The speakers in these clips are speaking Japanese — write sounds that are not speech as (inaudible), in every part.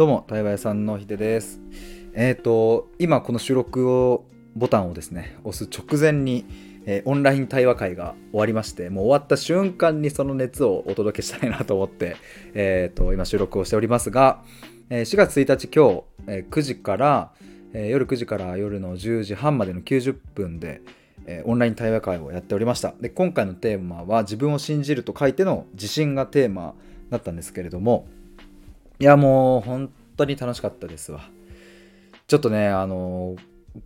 どうも、対話屋さんのひでです。えっ、ー、と、今この収録を、ボタンをですね、押す直前に、えー、オンライン対話会が終わりまして、もう終わった瞬間にその熱をお届けしたいなと思って、えっ、ー、と、今収録をしておりますが、え4月1日今日、え9時から、え夜9時から夜の10時半までの90分で、えオンライン対話会をやっておりました。で、今回のテーマは自分を信じると書いての自信がテーマだったんですけれども、いやもう本当に楽しかったですわ。ちょっとね、あの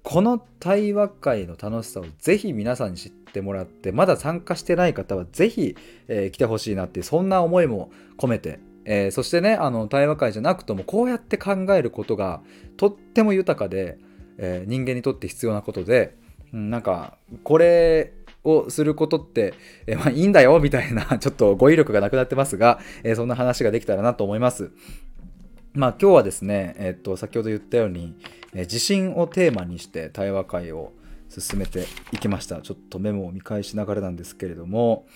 この対話会の楽しさをぜひ皆さんに知ってもらって、まだ参加してない方はぜひ、えー、来てほしいなっていう、そんな思いも込めて、えー、そしてね、あの対話会じゃなくともこうやって考えることがとっても豊かで、えー、人間にとって必要なことで、うん、なんかこれをすることって、えまあいいんだよみたいな (laughs) ちょっと語彙力がなくなってますが、えそんな話ができたらなと思います。まあ今日はですね、えっと、先ほど言ったように、え自信をテーマにして対話会を進めていきました。ちょっとメモを見返しながらなんですけれども、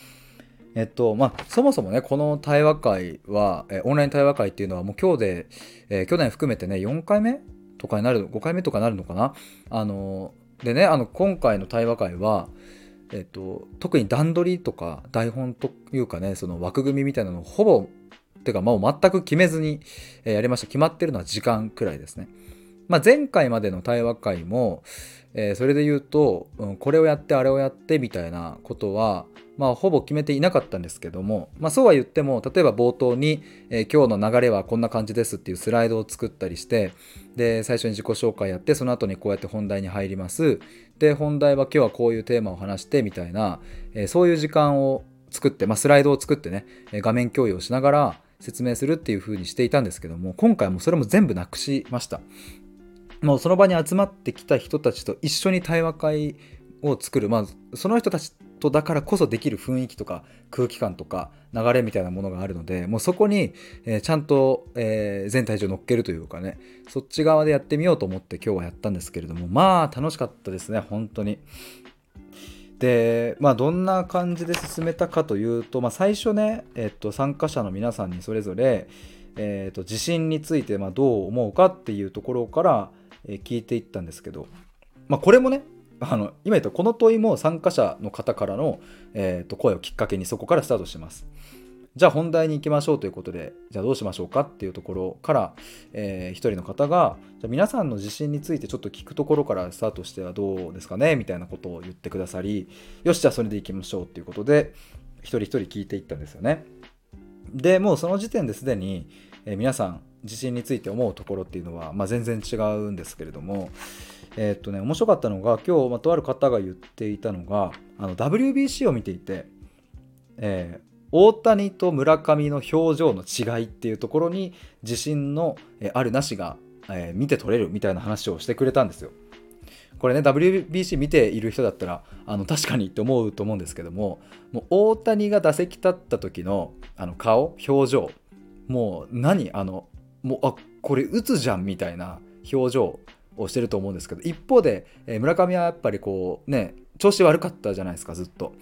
えっと、まあ、そもそもね、この対話会は、えオンライン対話会っていうのはもう今日で、えー、去年含めてね、4回目とかになる、5回目とかになるのかな？あの、でね、あの、今回の対話会は、えっと、特に段取りとか台本というかね、その枠組みみたいなのをほぼてかもう全く決めずに、えやりました。決まってるのは時間くらいですね。まあ、前回までの対話会も、えー、それで言うと、うん、これをやってあれをやってみたいなことは、まあ、ほぼ決めていなかったんですけども、まあ、そうは言っても例えば冒頭に、えー、今日の流れはこんな感じですっていうスライドを作ったりしてで最初に自己紹介やってその後にこうやって本題に入りますで本題は今日はこういうテーマを話してみたいな、えー、そういう時間を作って、まあ、スライドを作ってね画面共有をしながら説明するっていう風にしていたんですけども今回もそれも全部なくしました。もうその場に集まってきた人たちと一緒に対話会を作る。まあその人たちとだからこそできる雰囲気とか空気感とか流れみたいなものがあるのでもうそこに、えー、ちゃんと、えー、全体重乗っけるというかねそっち側でやってみようと思って今日はやったんですけれどもまあ楽しかったですね本当に。で、まあ、どんな感じで進めたかというと、まあ、最初ね、えっと、参加者の皆さんにそれぞれ、えっと、地震についてまどう思うかっていうところから、聞いていったんですけど、まあ、これもねあの今言ったこの問いも参加者の方からの、えっと声をきっかけにそこからスタートします。じゃあ本題に行きましょうということで、じゃあどうしましょうかっていうところから、えー、一人の方が、じゃ皆さんの自信についてちょっと聞くところからスタートしてはどうですかねみたいなことを言ってくださり、よし、じゃあそれで行きましょうっていうことで、一人一人聞いていったんですよね。で、もうその時点ですでに、えー、皆さん自信について思うところっていうのは、まあ、全然違うんですけれども、えー、っとね、面白かったのが、今日、ま、とある方が言っていたのが、の WBC を見ていて、えー、大谷と村上の表情の違いっていうところに自信のあるなしが見て取れるみたいな話をしてくれたんですよ。これね WBC 見ている人だったらあの確かにって思うと思うんですけどももう大谷が打席立った時のあの顔表情もう何あのもうあこれ打つじゃんみたいな表情をしてると思うんですけど一方で、え村上はやっぱりこうね調子悪かったじゃないですかずっと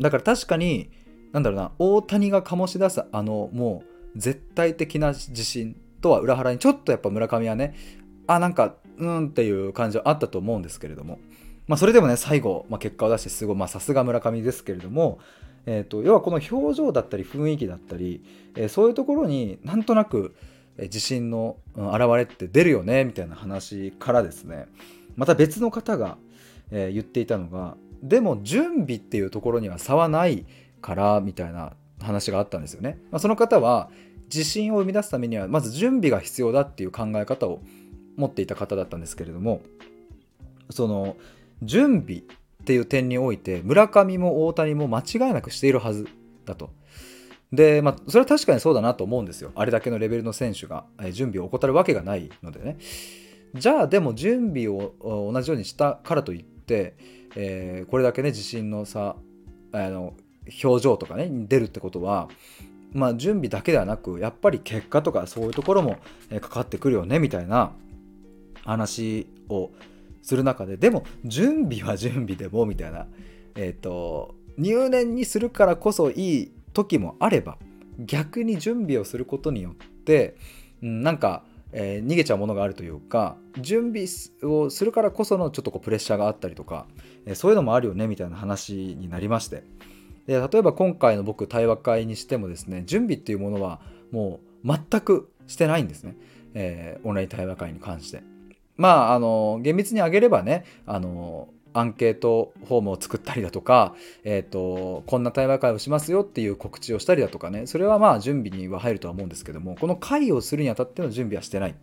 だから確かになんだろうな大谷が醸し出すあのもう絶対的な自信とは裏腹にちょっとやっぱ村上はねあなんかうんっていう感じはあったと思うんですけれども、まあ、それでもね最後、まあ、結果を出してすごいさすが村上ですけれども、えーと、要はこの表情だったり雰囲気だったり、えー、そういうところになんとなく自信の表れって出るよねみたいな話からですね。また別の方が、えー、言っていたのがでも準備っていうところには差はないからみたいな話があったんですよね。まあ、その方は自信を生み出すためにはまず準備が必要だっていう考え方を持っていた方だったんですけれどもその準備っていう点において村上も大谷も間違いなくしているはずだと。でまあそれは確かにそうだなと思うんですよ。あれだけのレベルの選手が準備を怠るわけがないのでね。じゃあでも準備を同じようにしたからといって、えー、これだけね自信の差あの表情とかね出るってことはまあ準備だけではなくやっぱり結果とかそういうところもかかってくるよねみたいな話をする中ででも準備は準備でもみたいなえっ、ー、と入念にするからこそいい時もあれば逆に準備をすることによってうん、なんか、えー、逃げちゃうものがあるというか準備をするからこそのちょっとこうプレッシャーがあったりとか、えー、そういうのもあるよねみたいな話になりまして。で例えば今回の僕対話会にしてもですね準備っていうものはもう全くしてないんですね、えー、オンライン対話会に関して。まああの厳密に挙げればねあのアンケートフォームを作ったりだとか、えーと、こんな対話会をしますよっていう告知をしたりだとかね。それはまあ準備には入るとは思うんですけどもこの会をするにあたっての準備はしてない。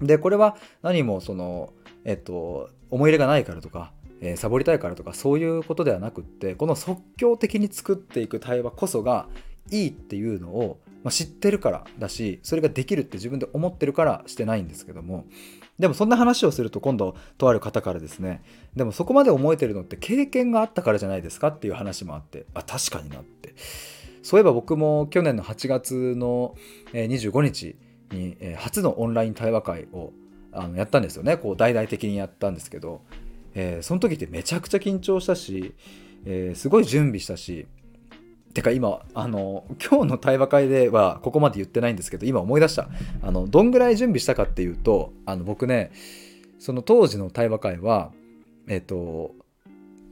でこれは何もそのえっ、と思い入れがないからとかえー、サボりたいからとかそういうことではなくってこの即興的に作っていく対話こそがいいっていうのを、まあ、知ってるからだしそれができるって自分で思ってるからしてないんですけども。でもそんな話をすると今度とある方からですねでもそこまで思えてるのって経験があったからじゃないですかっていう話もあってあ確かになって。そういえば僕も去年の8月の25日に初のオンライン対話会をあのやったんですよね。こう大々的にやったんですけど。えー、その時ってめちゃくちゃ緊張したし、えー、すごい準備したしてか今あの今日の対話会ではここまで言ってないんですけど今思い出したあのどんぐらい準備したかっていうとあの僕ねその当時の対話会はえっ、ー、と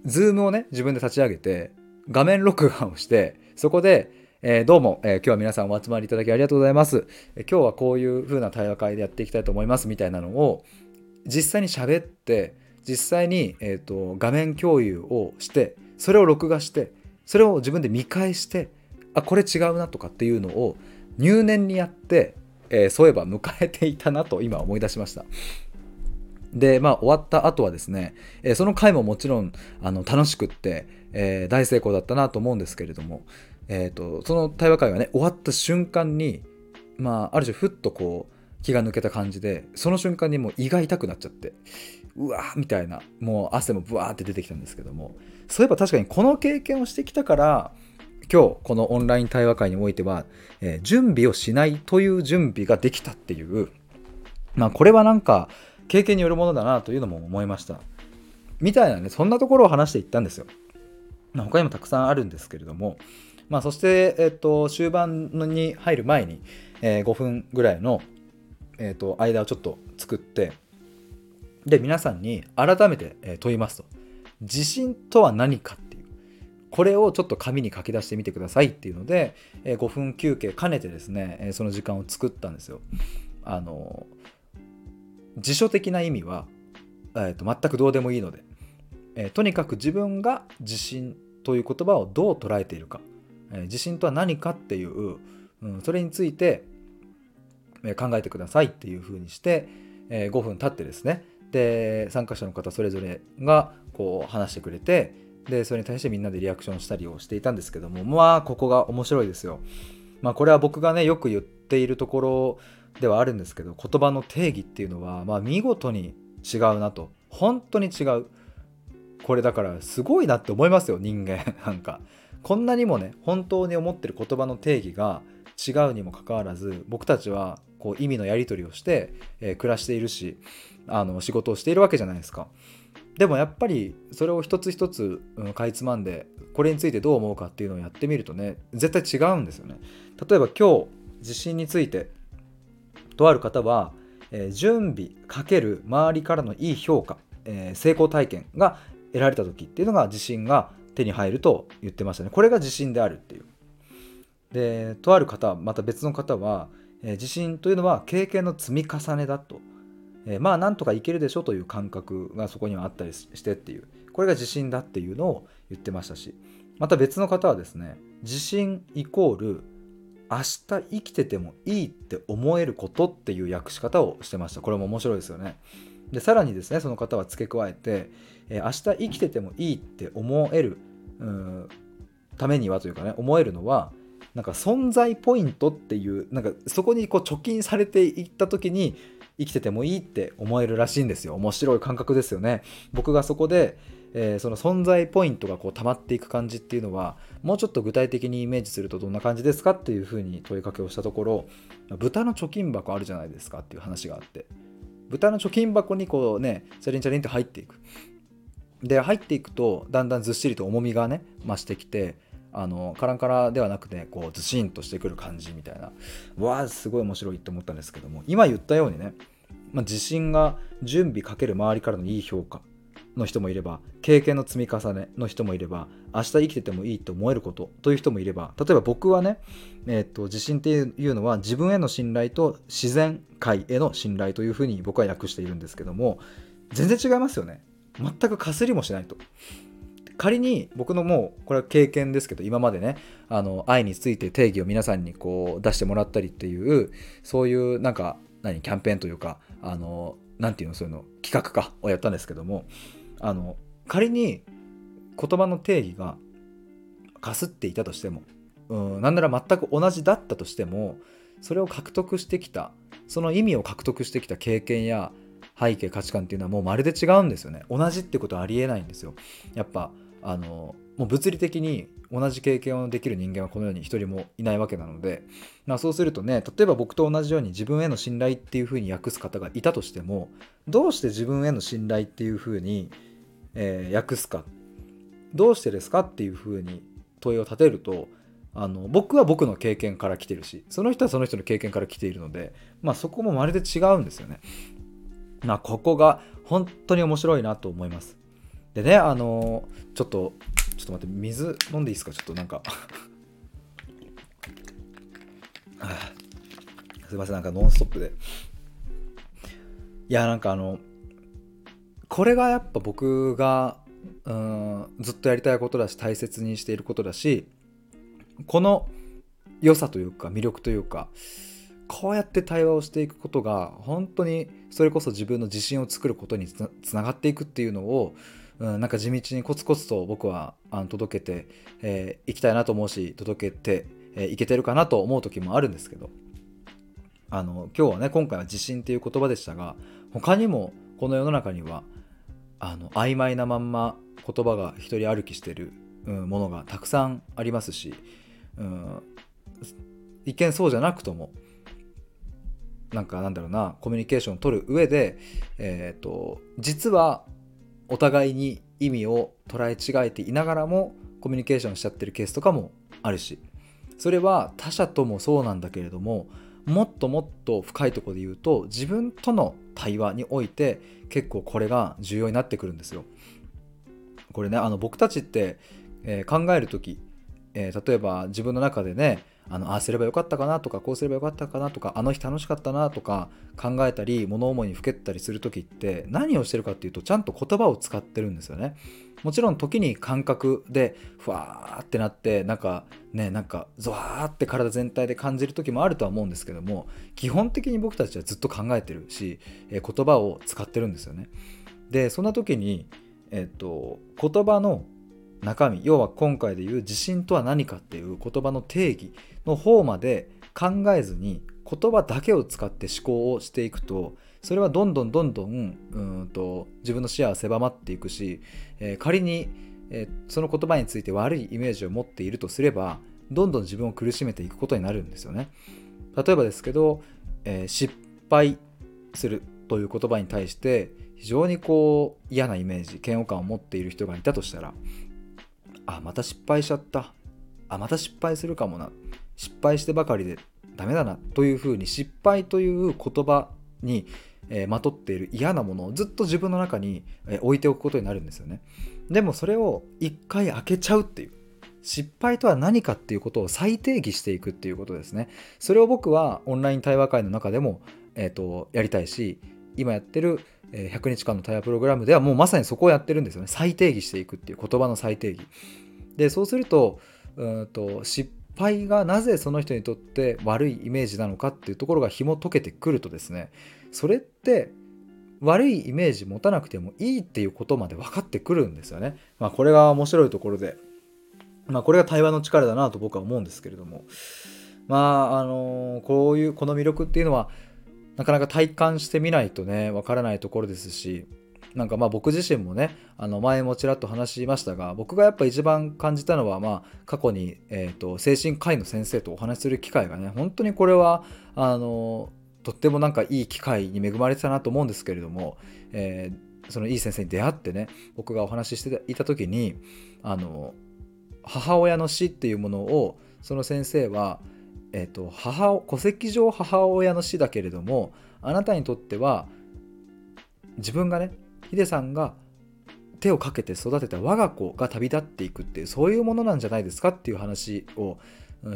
Zoom をね自分で立ち上げて画面録画をしてそこでえー、どうも、えー、今日は皆さんお集まりいただきありがとうございます。えー、今日はこういう風な対話会でやっていきたいと思いますみたいなのを実際に喋って実際に、えーと、画面共有をしてそれを録画してそれを自分で見返してあこれ違うなとかっていうのを入念にやって、えー、そういえば迎えていたなと今思い出しました。でまあ終わった後はですね、えー、その回ももちろんあの楽しくって、えー、大成功だったなと思うんですけれども、えーと、とその対話会がね終わった瞬間にまあある種ふっとこう気が抜けた感じでその瞬間にもう胃が痛くなっちゃってうわーみたいなもう汗もブワーって出てきたんですけども。そういえば確かにこの経験をしてきたから今日このオンライン対話会においては、えー、準備をしないという準備ができたっていうまあこれはなんか経験によるものだなというのも思いました。みたいなねそんなところを話していったんですよ、ま、他にもたくさんあるんですけれども。まあそして、えっと、終盤に入る前に、えー、5分ぐらいの、えっと、間をちょっと作ってで皆さんに改めて問いますと。自信とは何かっていう。これをちょっと紙に書き出してみてくださいっていうので5分休憩兼ねてですねその時間を作ったんですよ。あの辞書的な意味は、えー、と全くどうでもいいので、えー、とにかく自分が自信という言葉をどう捉えているか、えー、自信とは何かっていう、うん、それについてえ考えてくださいっていうふうにして、えー、5分経ってですねで参加者の方それぞれがこう話してくれてでそれに対してみんなでリアクションしたりをしていたんですけどもまあここが面白いですよ。まあこれは僕がねよく言っているところではあるんですけど言葉の定義っていうのはまあ見事に違うなと。本当に違う。これだからすごいなって思いますよ人間。(laughs) なんか。こんなにもね本当に思ってる言葉の定義が違うにもかかわらず僕たちはこう意味のやり取りをして、えー、暮らしているしあの仕事をしているわけじゃないですか。でもやっぱりそれを一つ一つ、うん、かいつまんでこれについてどう思うかっていうのをやってみるとね絶対違うんですよね。例えば今日地震についてとある方は、えー、準備かける周りからのいい評価、えー、成功体験が得られた時っていうのが自信が手に入ると言ってましたね。これが自信であるっていう。でとある方また別の方は、え、自信というのは経験の積み重ねだと。え、まあなんとかいけるでしょという感覚がそこにはあったりしてっていう。これが自信だっていうのを言ってましたし。また別の方はですね自信イコール明日生きててもいいって思えることっていう訳し方をしてました。これも面白いですよね。でさらにですねその方は付け加えて、え、明日生きててもいいって思えるためにはというかね思えるのはなんか存在ポイントっていうなんかそこにこう貯金されていった時に生きててもいいって思えるらしいんですよ。面白い感覚ですよね。僕がそこで、えー、その存在ポイントがこう溜まっていく感じっていうのはもうちょっと具体的にイメージするとどんな感じですかっていうふうに問いかけをしたところ豚の貯金箱あるじゃないですかっていう話があって豚の貯金箱にこうねチャリンチャリンって入っていく。で入っていくとだんだんずっしりと重みがね増してきてあのカランカラではなくてこうズシンとしてくる感じみたいな。わあすごい面白いって思ったんですけども今言ったようにね、まあ、自信が準備かける周りからのいい評価の人もいれば経験の積み重ねの人もいれば明日生きててもいいと思えることという人もいれば例えば僕はね、えーと、自信っていうのは自分への信頼と自然界への信頼というふうに僕は訳しているんですけども全然違いますよね。全くかすりもしないと。仮に僕のもうこれは経験ですけど今までねあの愛について定義を皆さんにこう出してもらったりっていうそういうなんか何キャンペーンというかあの何て言うのそういうの企画かをやったんですけどもあの仮に言葉の定義がかすっていたとしてもうんなんなら全く同じだったとしてもそれを獲得してきたその意味を獲得してきた経験や背景価値観っていうのはもうまるで違うんですよね。同じってことはありえないんですよ。やっぱあのもう物理的に同じ経験をできる人間はこの世に一人もいないわけなので、まあ、そうするとね例えば僕と同じように自分への信頼っていうふうに訳す方がいたとしてもどうして自分への信頼っていうふうに、えー、訳すかどうしてですかっていうふうに問いを立てるとあの僕は僕の経験から来てるしその人はその人の経験から来ているので、まあ、そこもまるで違うんですよね。まあ、ここが本当に面白いなと思います。でね、あのちょっと、ちょっと待って、水飲んでいいですか？ちょっとなんか (laughs) すいません、なんかノンストップで。いや、なんかあの、これがやっぱ僕がうんずっとやりたいことだし大切にしていることだしこの良さというか魅力というかこうやって対話をしていくことが本当にそれこそ自分の自信を作ることにつながっていくっていうのを、うん、なんか地道にコツコツと僕はあの届けてい、えー、きたいなと思うし届けてい、えー、けてるかなと思う時もあるんですけど。あの今日はね今回は自信っていう言葉でしたが他にもこの世の中にはあの曖昧なまんま言葉が一人歩きしてる、うん、ものがたくさんありますし、うん、一見そうじゃなくともなんかなんだろうなコミュニケーションを取る上で、えーと、実はお互いに意味を捉え違えていながらもコミュニケーションしちゃってるケースとかもあるしそれは他者ともそうなんだけれどももっともっと深いところで言うと自分との対話において結構これが重要になってくるんですよ。これねあの僕たちって、えー、考える時、えー、例えば自分の中でねあのああすればよかったかなとかこうすればよかったかなとかあの日楽しかったなとか考えたり物思いにふけったりする時って何をしてるかっていうとちゃんと言葉を使ってるんですよね。もちろん時に感覚でふわーってなってなんかねなんかゾワーって体全体で感じる時もあるとは思うんですけども基本的に僕たちはずっと考えてるし、え、言葉を使ってるんですよね。でそんな時に、えっ、と言葉の中身要は今回で言う自信とは何かっていう言葉の定義の方まで考えずに言葉だけを使って思考をしていくとそれはどんどんどんどんうんと自分の視野は狭まっていくし、えー、仮に、えー、その言葉について悪いイメージを持っているとすればどんどん自分を苦しめていくことになるんですよね。例えばですけど、えー、失敗するという言葉に対して非常にこう嫌なイメージ嫌悪感を持っている人がいたとしたらあまた失敗しちゃった。あまた失敗するかもな。失敗してばかりでダメだな。というふうに失敗という言葉に、え、まとっている嫌なものをずっと自分の中に、え、置いておくことになるんですよね。でもそれを一回開けちゃうっていう失敗とは何かっていうことを再定義していくっていうことですね。それを僕はオンライン対話会の中でも、えーとやりたいし今やってる100日間の対話プログラムではもうまさにそこをやってるんですよね。再定義していくっていう言葉の再定義。でそうするとうんと失敗がなぜその人にとって悪いイメージなのかっていうところが紐解けてくるとですねそれって悪いイメージ持たなくてもいいっていうことまで分かってくるんですよね。まあ、これが面白いところで、まあ、これが対話の力だなと僕は思うんですけれども。まああのこういうこの魅力っていうのはなかなか体感してみないとね、わからないところですし、なんかまあ僕自身もね、あの前もちらっと話しましたが、僕がやっぱ一番感じたのは、まあ過去に、えーと、精神科医の先生とお話しする機会がね、本当にこれは、あの、とってもなんかいい機会に恵まれてたなと思うんですけれども、えー、そのいい先生に出会ってね、僕がお話ししていた時に、あの、母親の死っていうものをその先生は、えーと、母戸籍上母親の死だけれどもあなたにとっては自分がねヒデさんが手をかけて育てた我が子が旅立っていくっていうそういうものなんじゃないですかっていう話を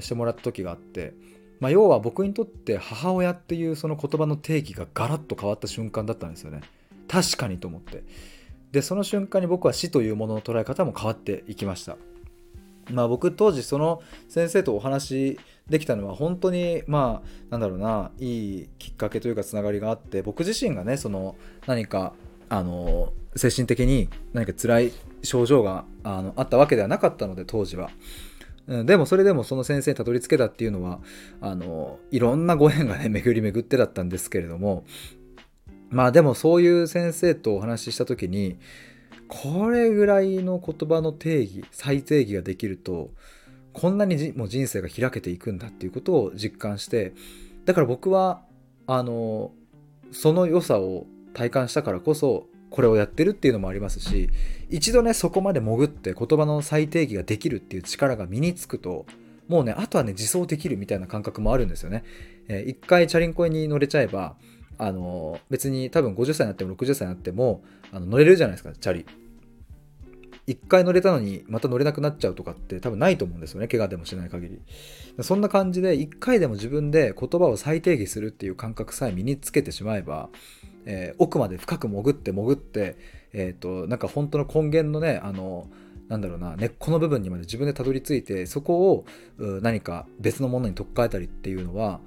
してもらった時があって、まあ、要は僕にとって母親っていうその言葉の定義がガラッと変わった瞬間だったんですよね。確かにと思って。でその瞬間に僕は死というものの捉え方も変わっていきました。まあ僕当時その先生とお話できたのは本当にまあなんだろうないいきっかけというかつながりがあって僕自身がねその何かあの精神的に何か辛い症状があのあったわけではなかったので当時は。でもそれでもその先生にたどり着けたっていうのはあのいろんなご縁がね (laughs) 巡り巡ってだったんですけれどもまあでもそういう先生とお話しした時にこれぐらいの言葉の定義再定義ができるとこんなにもう人生が開けていくんだっていうことを実感してだから僕はあのその良さを体感したからこそこれをやってるっていうのもありますし一度ねそこまで潜って言葉の再定義ができるっていう力が身につくともうねあとはね自走できるみたいな感覚もあるんですよね。えー、一回チャリンコに乗れちゃえばあの別に多分50歳になっても60歳になってもあの乗れるじゃないですかチャリ。一回乗れたのにまた乗れなくなっちゃうとかって多分ないと思うんですよね。怪我でもしない限り。そんな感じで一回でも自分で言葉を再定義するっていう感覚さえ身につけてしまえばえー、奥まで深く潜って潜って、えーと、なんか本当の根源のねあのなんだろうな根っこの部分にまで自分でたどり着いてそこを何か別のものに取っ換えたりっていうのは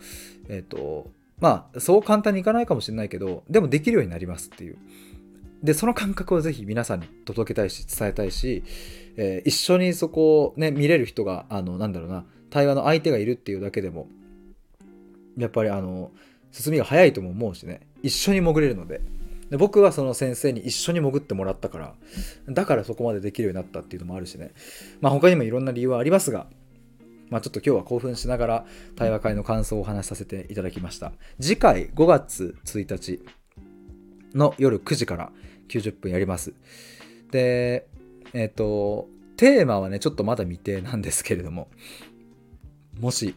えっ、ー、とまあそう簡単にいかないかもしれないけどでもできるようになりますっていう。でその感覚をぜひ皆さんに届けたいし伝えたいし、えー、一緒にそこをね見れる人があのなんだろうな対話の相手がいるっていうだけでもやっぱりあの進みが早いとも思うしね一緒に潜れるので。で僕はその先生に一緒に潜ってもらったからだからそこまでできるようになったっていうのもあるしね。まあ他にもいろんな理由はありますがまあちょっと今日は興奮しながら対話会の感想をお話しさせていただきました。次回5月1日の夜9時から90分やりますでえっ、ー、とテーマはねちょっとまだ未定なんですけれどももし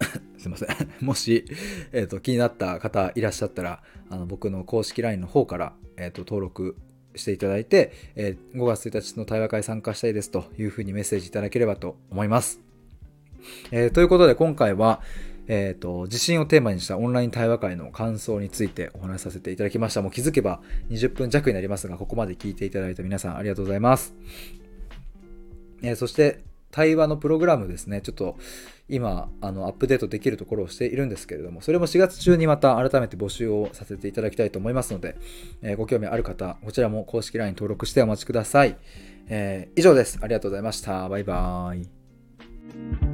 (laughs) すいません (laughs) もし、えーと、気になった方いらっしゃったらあの僕の公式 LINE の方から、えーと、登録していただいて、えー、5月1日の対話会参加したいですというふうにメッセージいただければと思います。えー、ということで今回は、えーと、地震をテーマにしたオンライン対話会の感想についてお話しさせていただきました。もう気づけば20分弱になりますが、ここまで聞いていただいた皆さんありがとうございます。えー、そして対話のプログラムですね、ちょっと今あのアップデートできるところをしているんですけれどもそれも4月中にまた改めて募集をさせていただきたいと思いますので、えー、ご興味ある方こちらも公式 LINE 登録してお待ちください、えー、以上です。ありがとうございました。バイバーイ。